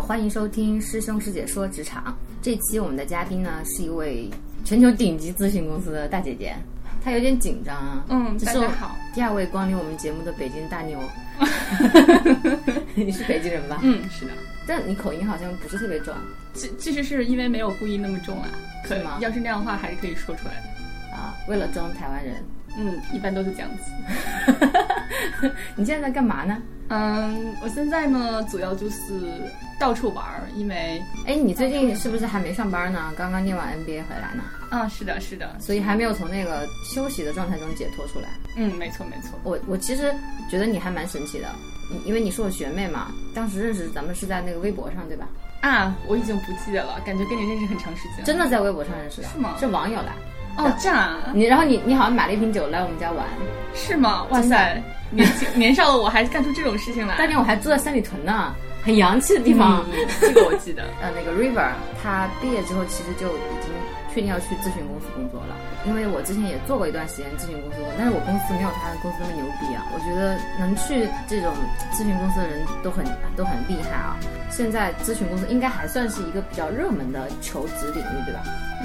好，欢迎收听师兄师姐说职场。这期我们的嘉宾呢是一位全球顶级咨询公司的大姐姐，她有点紧张啊。嗯，家好。第二位光临我们节目的北京大妞。你是北京人吧？嗯，是的。但你口音好像不是特别重其其实是因为没有故意那么重啊，可以吗要是那样的话，还是可以说出来的。啊，为了装台湾人。嗯，一般都是这样子。你现在在干嘛呢？嗯，我现在呢，主要就是到处玩儿，因为哎，你最近是不是还没上班呢？刚刚念完 MBA 回来呢，啊，是的，是的，所以还没有从那个休息的状态中解脱出来。嗯，没错，没错。我我其实觉得你还蛮神奇的，因为你是我学妹嘛，当时认识咱们是在那个微博上对吧？啊，我已经不记得了，感觉跟你认识很长时间了。真的在微博上认识的？是吗是网友来。哦，这样啊你然后你你好像买了一瓶酒来我们家玩，是吗？哇塞，年轻年少的我还干出这种事情来。当年我还住在三里屯呢，很洋气的地方。嗯，这个我记得。呃，那个 River 他毕业之后其实就已经确定要去咨询公司工作了，因为我之前也做过一段时间咨询公司工作，但是我公司没有他的公司那么牛逼啊。我觉得能去这种咨询公司的人都很都很厉害啊。现在咨询公司应该还算是一个比较热门的求职领域，对吧？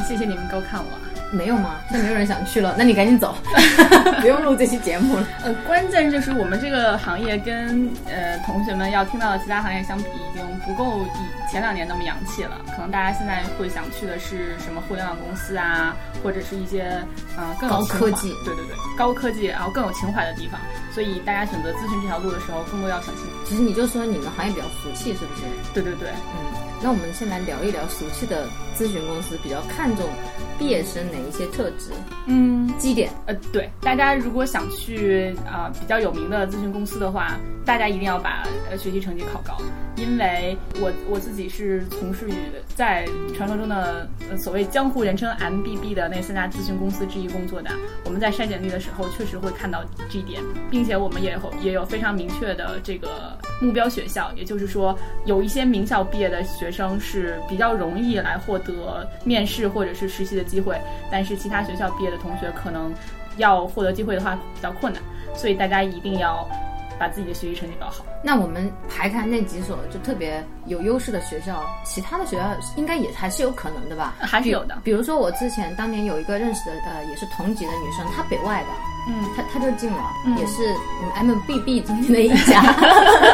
谢谢你们高看我啊。没有吗？那没有人想去了，那你赶紧走，不用录这期节目了。呃，关键就是我们这个行业跟呃同学们要听到的其他行业相比，已经不够以前两年那么洋气了。可能大家现在会想去的是什么互联网公司啊，或者是一些呃更有科技对对对，高科技，然后更有情怀的地方。所以大家选择咨询这条路的时候，更多要想清楚。其实你就说你们行业比较俗气，是不是？对对对，嗯，那我们先来聊一聊俗气的咨询公司比较看重毕业生哪一些特质、嗯，基点。呃，对，大家如果想去啊、比较有名的咨询公司的话，大家一定要把呃学习成绩考高，因为我我自己是从事于在传说中的、所谓江湖人称 MBB 的那三家咨询公司之一工作的。我们在筛简历的时候，确实会看到这一点，并且我们也有也有非常明确的这个目标学校，也就是说，有一些名校毕业的学生是比较容易来获得面试或者是实习的机会，但是其他学校毕业的同学可能要获得机会的话比较困难，所以大家一定要把自己的学习成绩搞好。那我们排开那几所就特别有优势的学校，其他的学校应该也还是有可能的吧？还是有的比比如说我之前当年有一个认识的呃也是同级的女生，她北外的，嗯，他他就进了，嗯。也是我们 MBB 中间的一家，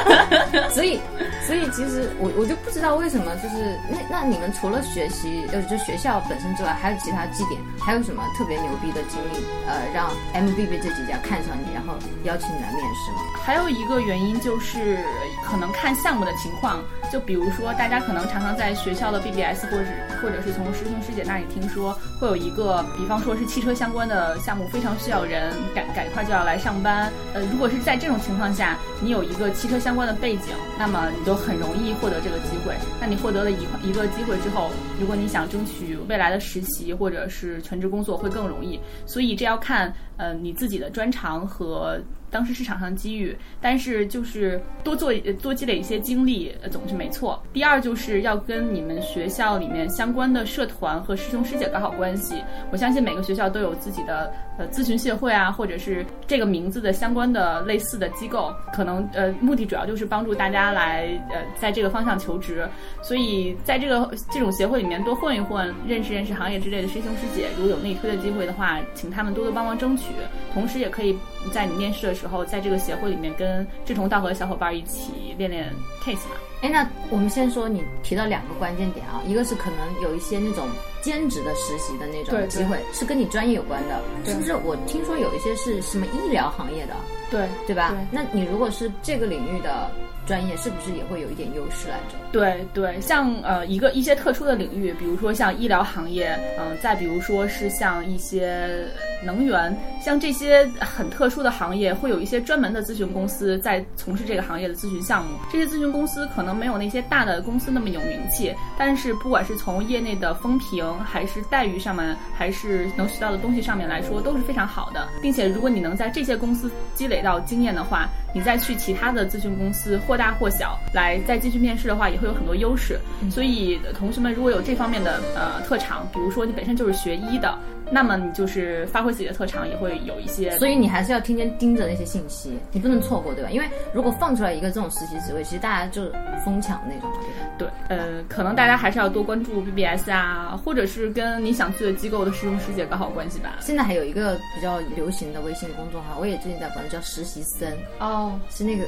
所以所以其实我我就不知道为什么就是那那你们除了学习呃就学校本身之外，还有其他绩点，还有什么特别牛逼的经历呃让 MBB 这几家看上你，然后邀请你来面试吗？还有一个原因就是可能看项目的情况，就比如说大家可能常常在学校的 BBS 或者是或者是从师兄师姐那里听说会有一个，比方说是汽车相关的项目，非常需要人，赶赶快就要来上班。呃，如果是在这种情况下，你有一个汽车相关的背景，那么你就很容易获得这个机会。那你获得了一一个机会之后，如果你想争取未来的实习或者是全职工作，会更容易。所以这要看呃你自己的专长和当时市场上机遇，但是就是多做多积累一些经历，呃总是没错。第二就是要跟你们学校里面相关的社团和师兄师姐搞好关系。我相信每个学校都有自己的呃咨询协会啊，或者是这个名字的相关的类似的机构，可能呃目的主要就是帮助大家来呃在这个方向求职。所以在这个这种协会里面多混一混，认识认识行业之类的师兄师姐，如果有内推的机会的话，请他们多多帮忙争取。同时，也可以在你面试的时时候，在这个协会里面跟志同道合的小伙伴一起练练 case 嘛。哎，那我们先说你提到两个关键点啊，一个是可能有一些那种兼职的实习的那种机会，是跟你专业有关的，是不是？我听说有一些是什么医疗行业的，对对吧？对那你如果是这个领域的专业，是不是也会有一点优势来着？对对，像呃一个一些特殊的领域，比如说像医疗行业，嗯、再比如说是像一些能源，像这些很特殊的行业，会有一些专门的咨询公司在从事这个行业的咨询项目。这些咨询公司可能没有那些大的公司那么有名气，但是不管是从业内的风评，还是待遇上面，还是能学到的东西上面来说，都是非常好的。并且如果你能在这些公司积累到经验的话，你再去其他的咨询公司，或大或小，来再继续面试的话，也会有很多优势。所以同学们如果有这方面的呃特长，比如说你本身就是学医的，那么你就是发挥自己的特长，也会有一些。所以你还是要天天盯着那些信息，你不能错过，对吧？因为如果放出来一个这种实习职位，其实大家就疯抢那种嘛，对吧？对，呃，可能大家还是要多关注 BBS 啊，或者是跟你想去的机构的师兄师姐搞好关系吧。现在还有一个比较流行的微信公众号，我也最近在关注，叫实习生哦，是那个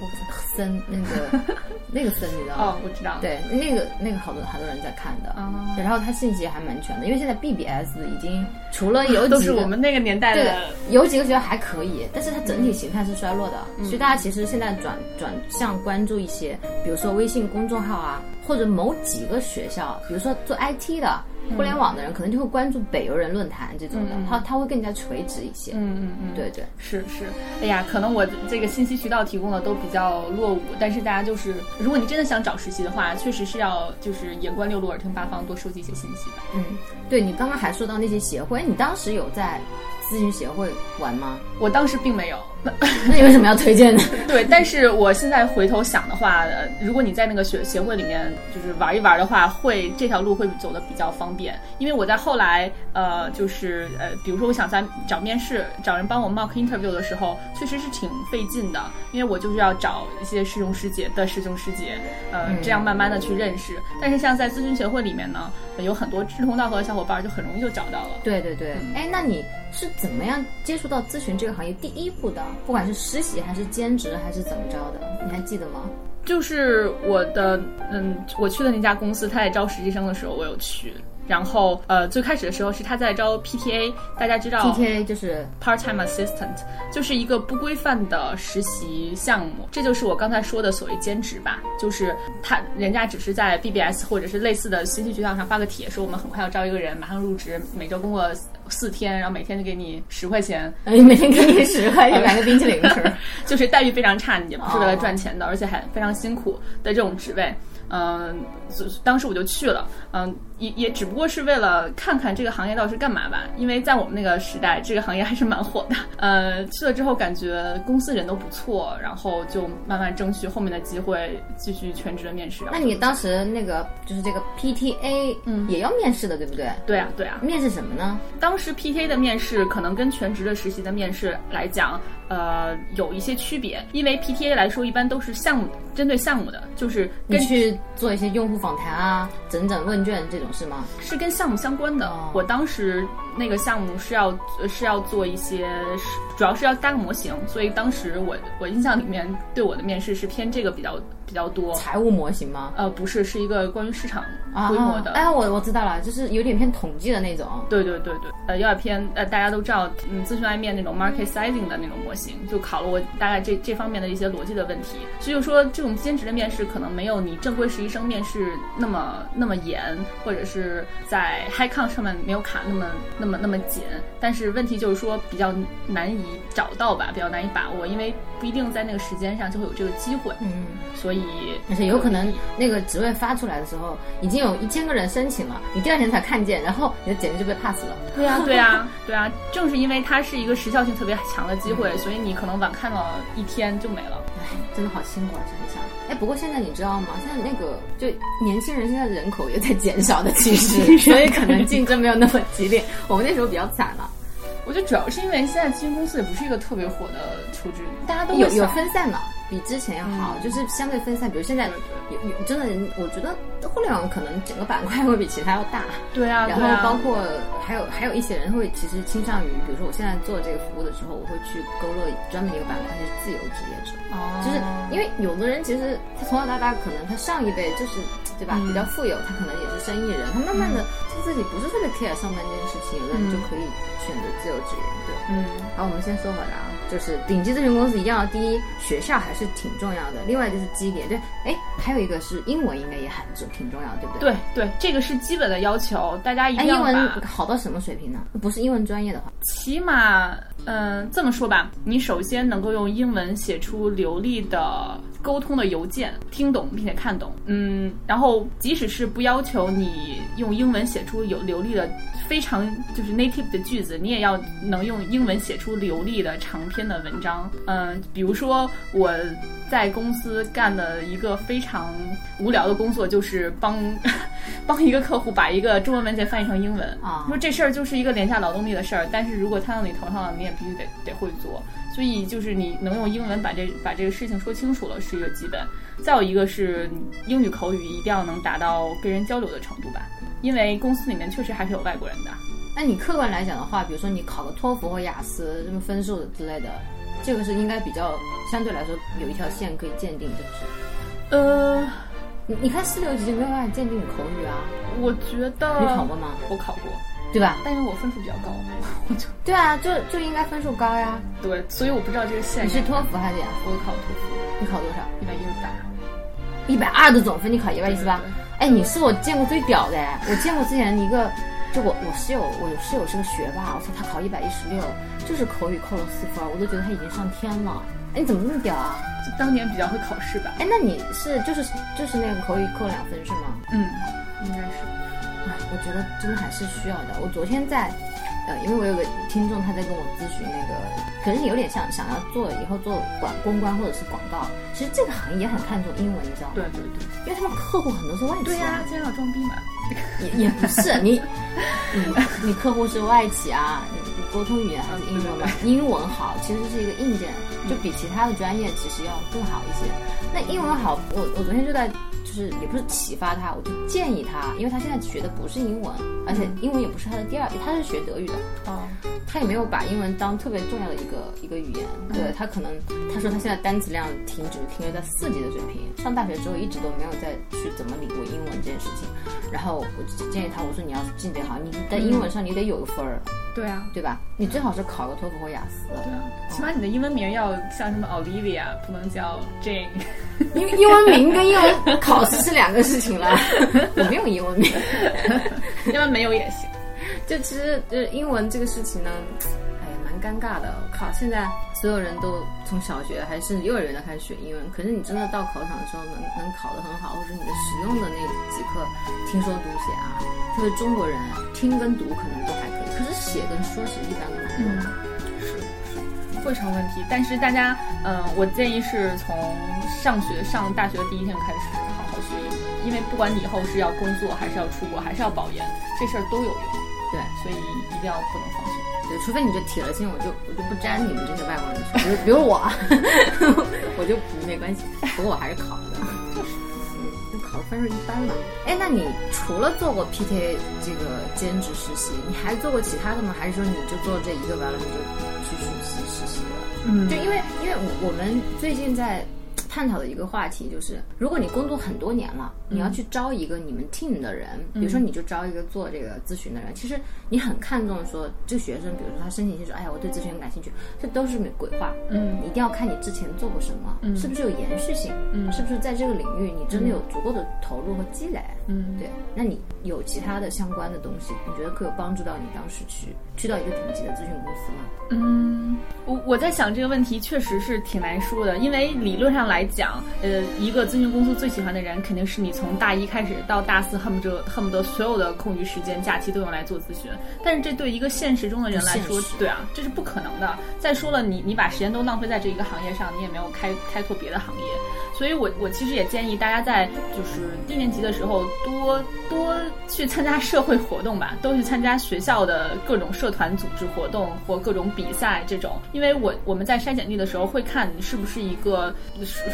森那个 那个森，你知道吗？哦，我知道。对，那个那个好多好多人在看的，哦然后它信息还蛮全的，因为现在 BBS 已经除了 有都几个是我们那个年代对的，有几个学校还可以，但是它整体形态是衰落的，嗯。所以大家其实现在转转向关注一些，比如说微信公众号啊，或者某几个学校，比如说做 IT 的、互联网的人，可能就会关注北邮人论坛这种的，嗯。它它会更加垂直一些。嗯嗯嗯，对对，是是，哎呀，可能我这个信息渠道提供的都比较落伍，但是大家就是，如果你真的想找实习的话，确实是要就是眼观六路，耳听八方，多收集一些信息吧。嗯，对你刚刚还说到那些协会，你当时有在咨询协会玩吗？我当时并没有，那 你为什么要推荐呢？对，但是我现在回头想的话，呃如果你在那个学协会里面就是玩一玩的话，会这条路会走的比较方便。因为我在后来，呃，就是呃，比如说我想在找面试、找人帮我 mock interview 的时候，确实是挺费劲的，因为我就是要找一些师兄师姐的师兄师姐，呃，嗯这样慢慢的去认识。但是像在咨询协会里面呢，有很多志同道合的小伙伴，就很容易就找到了。对对对，哎，那你是怎么样接触到咨询这个行业第一步的？不管是实习还是兼职还是怎么着的，你还记得吗？就是我的，嗯，我去的那家公司，他在招实习生的时候，我有去。然后，呃，最开始的时候是他在招 PTA，大家知道 PTA 就是 part-time assistant，就是一个不规范的实习项目。这就是我刚才说的所谓兼职吧，就是他人家只是在 BBS 或者是类似的信息渠道上发个帖，说我们很快要招一个人，马上入职，每周工作四天，然后每天就给你十块钱，哎，每天给你十块钱，买个冰淇淋吃。就是待遇非常差，也不是为了赚钱的，而且还非常辛苦的这种职位。嗯，所当时我就去了，嗯，也也只不过是为了看看这个行业到底是干嘛吧，因为在我们那个时代，这个行业还是蛮火的。呃，去了之后感觉公司人都不错，然后就慢慢争取后面的机会，继续全职的面试。那你当时那个就是这个 PTA，嗯也要面试的，对不对？对啊，对啊，面试什么呢？当时 PTA 的面试可能跟全职的实习的面试来讲，呃，有一些区别，因为 PTA 来说一般都是项目针对项目的，就是跟你去做一些用户访谈啊，整整问卷这种是吗？是跟项目相关的。哦我当时那个项目是要呃是要做一些，是主要是要搭个模型，所以当时我我印象里面对我的面试是偏这个比较比较多。财务模型吗？呃，不是，是一个关于市场啊规模的。哎，我我知道了，就是有点偏统计的那种。对对对对，呃，有点偏呃，大家都知道，嗯，咨询外面那种 market sizing 的那种模型，就考了我大概这这方面的一些逻辑的问题。所以就说，这种兼职的面试可能没有你正规实习生面试那么那么严，或者是在 high count 上面没有卡那么那么那么紧。但是问题就是说比较难以找到吧，比较难以把握，因为不一定在那个时间上就会有这个机会。嗯，所以而且有可能那个职位发出来的时候，已经有一千个人申请了，你第二天才看见，然后你的简历就被 pass 了。对啊，对啊，对啊，正是因为它是一个时效性特别强的机会，所以你可能晚看了一天就没了。哎，真的好辛苦啊！想一想，哎，不过现在你知道吗？现在那个就年轻人现在人口也在减少的趋势，所以可能竞争没有那么激烈。我们那时候比较惨了，我觉得主要是因为现在咨询公司也不是一个特别火的求职，大家都有有分散了，比之前要好，嗯就是相对分散。比如现在有有真的，我觉得互联网可能整个板块会比其他要大。对啊，然后包括还有还有一些人会其实倾向于，比如说我现在做这个服务的时候，我会去勾勒专门一个板块是自由职业者，哦就是因为有的人其实他从小到大可能他上一辈就是对吧、嗯比较富有，他可能也是生意人，他慢慢的他自己不是特别 care 上班这件事情，有的人嗯就可以选择自由职业，对。嗯，好，我们先说回来啊，就是顶级咨询公司一定要，第一学校还是挺重要的，另外就是基点，对，哎，还有一个是英文应该也很重挺重要，对不对？对对，这个是基本的要求，大家一哎，定要英文，好到什么水平呢？不是英文专业的话，起码，嗯、这么说吧，你首先能够用英文写出流利的沟通的邮件，听懂并且看懂，嗯，然后即使是不要求你用英文写出有流利的非常就是 native 的句子，你也要能用英文写出流利的长篇的文章。嗯、比如说我在公司干的一个非常无聊的工作，就是帮 帮一个客户把一个中文文件翻译成英文。啊。说这事儿就是一个廉价劳动力的事儿，但是如果摊到你头上了，你也必须得得会做。所以就是你能用英文把这把这个事情说清楚了是一个基本，再有一个是英语口语一定要能达到跟人交流的程度吧，因为公司里面确实还是有外国人的。那你客观来讲的话，比如说你考个托福或雅思，什么分数之类的，这个是应该比较相对来说有一条线可以鉴定，是不是？呃，你你看四六级就没有办法鉴定你口语啊，我觉得你考过吗？我考过，对吧？但是我分数比较高，我 就对啊，就就应该分数高呀。对，所以我不知道这个线你是托福还是雅思？我考托福你考多少？一百一十八，一百二的总分，你考一百一十八。哎，你是我见过最屌的哎！我见过之前一个，就我我室友，我室友是个学霸，我操，他考一百一十六，就是口语扣了四分，我都觉得他已经上天了。哎，你怎么那么屌啊？就当年比较会考试吧。哎，那你是就是就是那个口语扣两分是吗？嗯，应该是。哎，我觉得真的还是需要的。我昨天在，呃，因为我有个听众他在跟我咨询那个，可能有点像想要做以后做广公关或者是广告，其实这个行业也很看重英文，你知道吗？对对对。因为他们客户很多是外企、啊。对呀、今天要装逼嘛。也也不是你，你你客户是外企啊，沟通语言还是英文嘛？英文好其实是一个硬件，就比其他的专业其实要更好一些。那英文好，我我昨天就在就是也不是启发他，我就建议他，因为他现在学的不是英文，而且英文也不是他的第二，他是学德语的。哦。他也没有把英文当特别重要的一个一个语言，对他可能他说他现在单词量停止停留在四级的水平，上大学之后一直都没有再去怎么理过英文这件事情。然后我就建议他，我说你要进得好，你在英文上你得有个分儿，对啊，对吧？你最好是考个托福或雅思，对啊，起码你的英文名要像什么 Olivia，不能叫 Jane。英英文名跟英文考试是两个事情了，我没有英文名，英文没有也行。就其实呃英文这个事情呢，哎呀蛮尴尬的。我靠，现在所有人都从小学还是幼儿园就开始学英文，可是你真的到考场的时候能能考得很好，或者你的实用的那几课听说读写啊，特别中国人听跟读可能都还可以，可是写跟说是一般的蛮多的。是是会成问题，但是大家嗯、呃我建议是从上学上大学的第一天开始好好学英文，因为不管你以后是要工作还是要出国还是要保研，这事儿都有用。对，所以一定要不能放松。对，除非你就铁了心，我就我就不沾你们这些外国人比如比如我，我就没关系。不过我还是考了的，嗯，就考的分数一般吧。哎，那你除了做过 PTA 这个兼职实习，你还做过其他的吗？还是说你就做这一个完了你就去实习实习了？嗯就因为因为我我们最近在探讨的一个话题就是，如果你工作很多年了，你要去招一个你们 team 的人，比如说你就招一个做这个咨询的人，其实你很看重说这个学生，比如说他申请进去说，哎呀，我对咨询很感兴趣，这都是鬼话。嗯。你一定要看你之前做过什么，嗯。是不是有延续性，嗯。是不是在这个领域你真的有足够的投入和积累。嗯，对，那你有其他的相关的东西，你觉得可以帮助到你当时去去到一个顶级的咨询公司吗？嗯，我我在想这个问题确实是挺难说的，因为理论上来讲，呃，一个咨询公司最喜欢的人肯定是你从大一开始到大四，恨不得恨不得所有的空余时间、假期都用来做咨询。但是这对一个现实中的人来说对啊，这是不可能的。再说了，你你把时间都浪费在这一个行业上，你也没有开开拓别的行业。所以我我其实也建议大家在就是低年级的时候多多去参加社会活动吧，多去参加学校的各种社团组织活动或各种比赛这种。因为我我们在筛简历的时候会看你是不是一个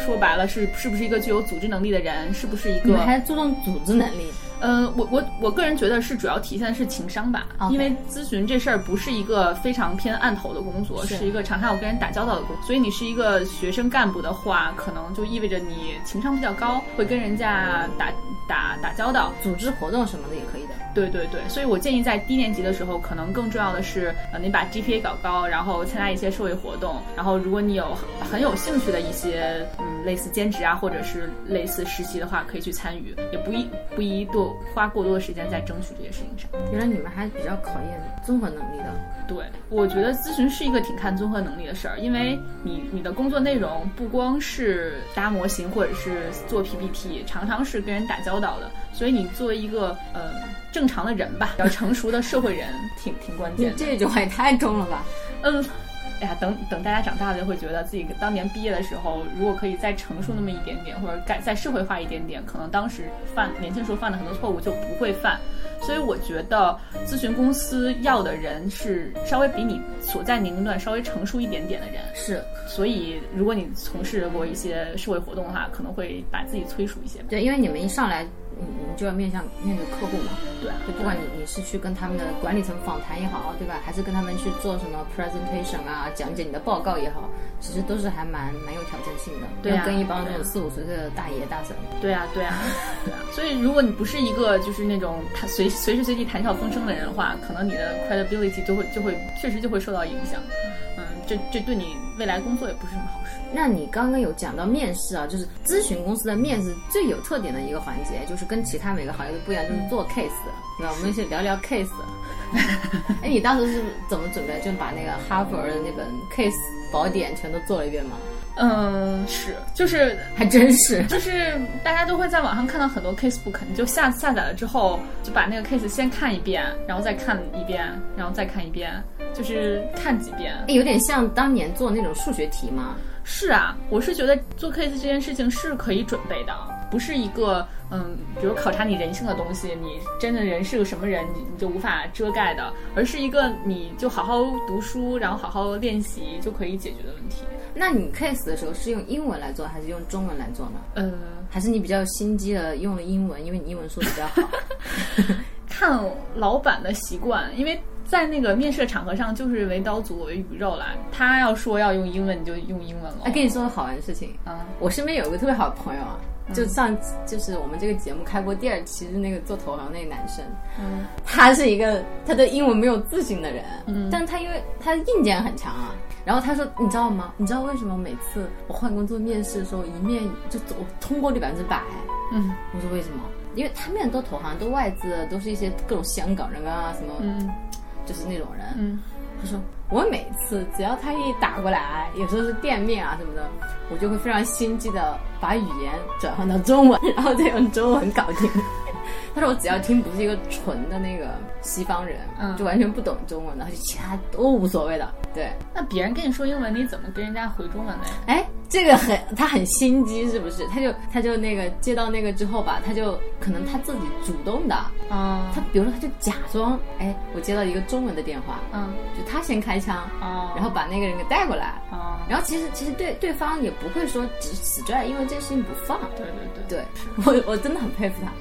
说白了是是不是一个具有组织能力的人，是不是一个你还注重组织能力？呃，我我我个人觉得是主要体现的是情商吧。因为咨询这事儿不是一个非常偏案头的工作，是。是一个常常要跟人打交道的工作，所以你是一个学生干部的话，可能就意味着你情商比较高，会跟人家打打打交道。组织活动什么的也可以的。对对对，所以我建议在低年级的时候，可能更重要的是，呃，你把 GPA 搞高，然后参加一些社会活动，然后如果你有很很有兴趣的一些，嗯，类似兼职啊，或者是类似实习的话，可以去参与，也不宜不宜多花过多的时间在争取这些事情上。原来你们还比较考验综合能力的。对，我觉得咨询是一个挺看综合能力的事儿，因为你你的工作内容不光是搭模型或者是做 PPT，常常是跟人打交道的，所以你作为一个呃正常的人吧，比较成熟的社会人，挺挺关键的。这句话也太重了吧？嗯，哎呀，等等大家长大了，就会觉得自己当年毕业的时候，如果可以再成熟那么一点点，或者改再社会化一点点，可能当时犯年轻时候犯的很多错误就不会犯。所以我觉得咨询公司要的人是稍微比你所在年龄段稍微成熟一点点的人。是，所以如果你从事过一些社会活动的话，可能会把自己催熟一些。对，因为你们一上来。你你就要面向面对客户嘛，对，就不管你你是去跟他们的管理层访谈也好，对吧？还是跟他们去做什么 presentation 啊，讲解你的报告也好，其实都是还蛮蛮有挑战性的。对啊，跟一帮这种四五十岁的大爷大婶。对啊，对啊，对啊。所以如果你不是一个就是那种谈随随时随地谈笑风生的人的话，可能你的 credibility 就会就会确实就会受到影响。嗯，这这对你未来工作也不是什么好事。那你刚刚有讲到面试啊，就是咨询公司的面试最有特点的一个环节，就是跟其他每个行业都不一样，就是做 case，对吧？我们先聊聊 case。哎，你当时是怎么准备？就把那个哈佛的那本 case 宝典全都做了一遍吗？嗯，是，就是还真是，就是大家都会在网上看到很多 case book，你就下下载了之后，就把那个 case 先看一遍，然后再看一遍，然后再看一遍，就是看几遍。有点像当年做那种数学题吗？是啊，我是觉得做 case 这件事情是可以准备的，不是一个嗯，比如考察你人性的东西，你真的人是个什么人，你你就无法遮盖的，而是一个你就好好读书，然后好好练习就可以解决的问题。那你 case 的时候是用英文来做，还是用中文来做呢？呃，还是你比较心机的用了英文，因为你英文说的比较好。看老板的习惯，因为。在那个面试场合上，就是为刀俎，我为鱼肉了。他要说要用英文，你就用英文了。哎，跟你说个好玩的事情啊，我身边有一个特别好的朋友啊，就上就是我们这个节目开播第二期的那个做投行那个男生，嗯，他是一个他对英文没有自信的人，嗯，但他因为他的硬件很强啊。然后他说，你知道吗？你知道为什么每次我换工作面试的时候，一面就走通过率百分之百？嗯，我说为什么？因为他面都投行，都外资，都是一些各种香港人啊什么。嗯。就是那种人，嗯，他说我每次只要他一打过来，有时候是店面啊什么的，我就会非常心机的把语言转换到中文，然后再用中文搞定。他说我只要听不是一个纯的那个西方人，嗯，就完全不懂中文的，就其他都无所谓的。对，那别人跟你说英文，你怎么跟人家回中文呢？哎，这个很他很心机是不是？他就他就那个接到那个之后吧，他就可能他自己主动的啊，他比如说他就假装哎，我接到一个中文的电话，嗯，就他先开枪啊，然后把那个人给带过来啊，然后其实其实对对方也不会说死死拽，因为这个事情不放。对对对，对 我我真的很佩服他。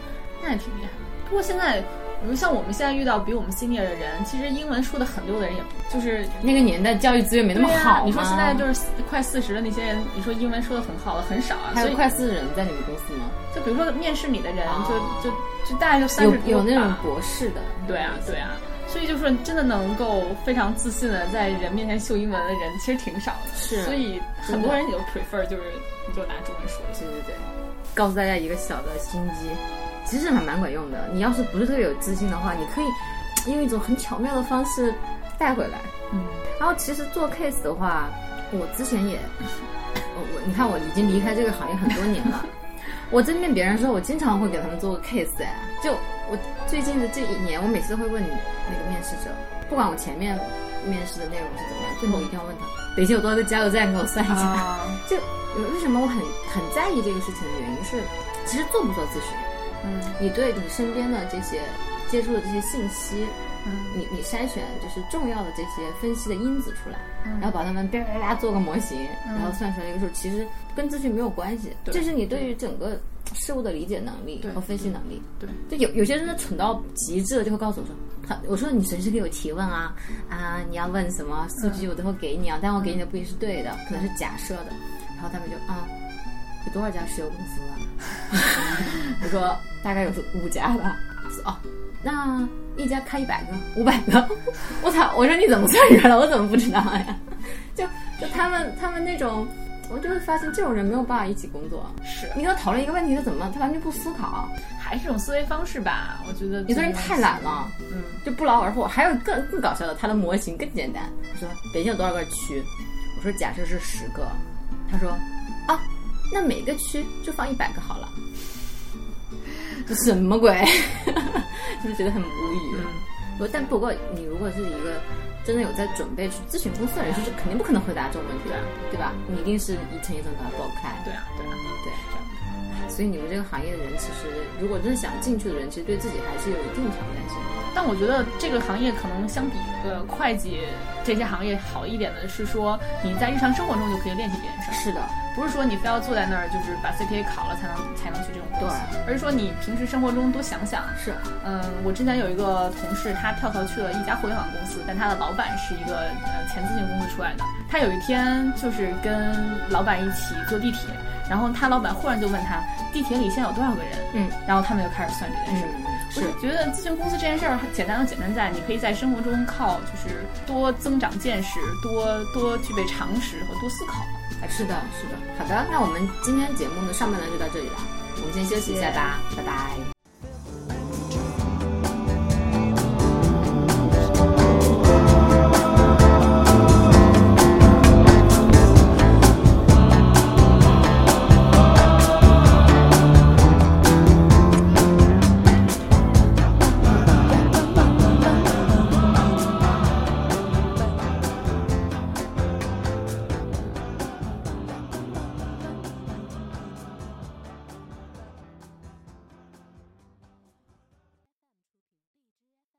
那也挺厉害。不过现在，比如像我们现在遇到比我们 senior 的人，其实英文说的很溜的人，也就是那个年代教育资源没那么好。你说现在就是快四十的那些人，你说英文说的很好的很少啊。还有快四十人在你们公司吗？就比如说面试你的人，就就就大概就三十有有那种博士的。对啊对啊，所以就是真的能够非常自信的在人面前秀英文的人，其实挺少的。是。所以很多人也都 prefer 就是你就拿中文说。对对对，告诉大家一个小的心机。其实还蛮管用的。你要是不是特别有自信的话，你可以用一种很巧妙的方式带回来。嗯，然后其实做 case 的话，我之前也，我我你看我已经离开这个行业很多年了。我针对别人说，我经常会给他们做个 case。哎，就我最近的这一年，我每次都会问那个面试者，不管我前面面试的内容是怎么样，最后一定要问他，北京有多少个加油站，给我算一下。就为什么我很很在意这个事情的原因是，其实做不做咨询。嗯，你对你身边的这些接触的这些信息，嗯，你你筛选就是重要的这些分析的因子出来，嗯，然后把它们叭叭叭做个模型，然后算出来一个数，其实跟资讯没有关系，这是你对于整个事物的理解能力和分析能力。对，就有有些人蠢到极致了，就会告诉我说，他我说你随时可以有提问啊啊，你要问什么数据我都会给你啊，但我给你的不一定是对的，可能是假设的，然后他们就啊。有多少家石油公司啊？我说大概有五家吧。哦，那一家开一百个、五百个，我操！我说你怎么算出来的？我怎么不知道呀？就就他们他们那种，我就会发现这种人没有办法一起工作。是，你跟他讨论一个问题，他怎么他完全不思考？还是这种思维方式吧？我觉得有的人太懒了，嗯，就不劳而获。还有更更搞笑的，他的模型更简单。我说北京有多少个区？我说假设是十个。他说啊。那每个区就放一百个好了，这什么鬼？是不是觉得很无语？嗯，不，但不过你如果是一个真的有在准备去咨询公司的人，就是肯定不可能回答这种问题的，对吧？你一定是一层一层把它剥开。对啊，对啊，对，所以你们这个行业的人，其实如果真的想进去的人，其实对自己还是有一定挑战性的。但我觉得这个行业可能相比呃会计这些行业好一点的是说，你在日常生活中就可以练习这件事儿。是的，不是说你非要坐在那儿就是把 CPA 考了才能才能去这种公司，而是说你平时生活中多想想。是，嗯，我之前有一个同事，他跳槽去了一家互联网公司，但他的老板是一个呃前咨询公司出来的。他有一天就是跟老板一起坐地铁，然后他老板忽然就问他，地铁里现在有多少个人？嗯，然后他们就开始算这件事儿。嗯，我是觉得咨询公司这件事儿简单就简单在，你可以在生活中靠就是多增长见识，多多具备常识和多思考。是的，是的。好的，那我们今天节目的上半段就到这里了，我们先休息一下吧，拜拜。